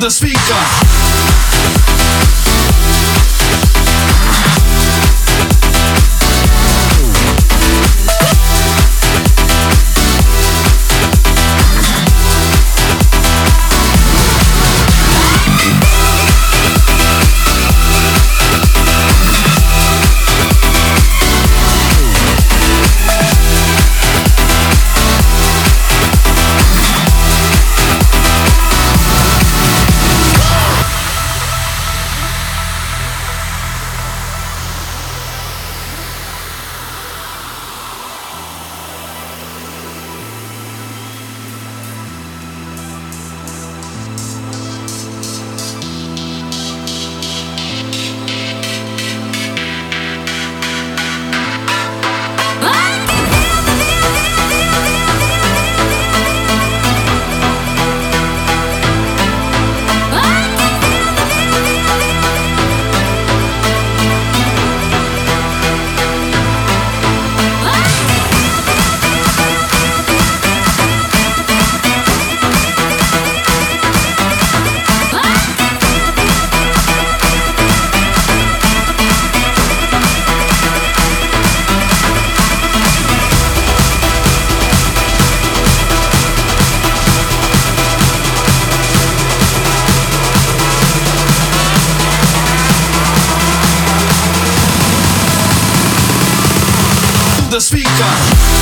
the speaker. the speaker.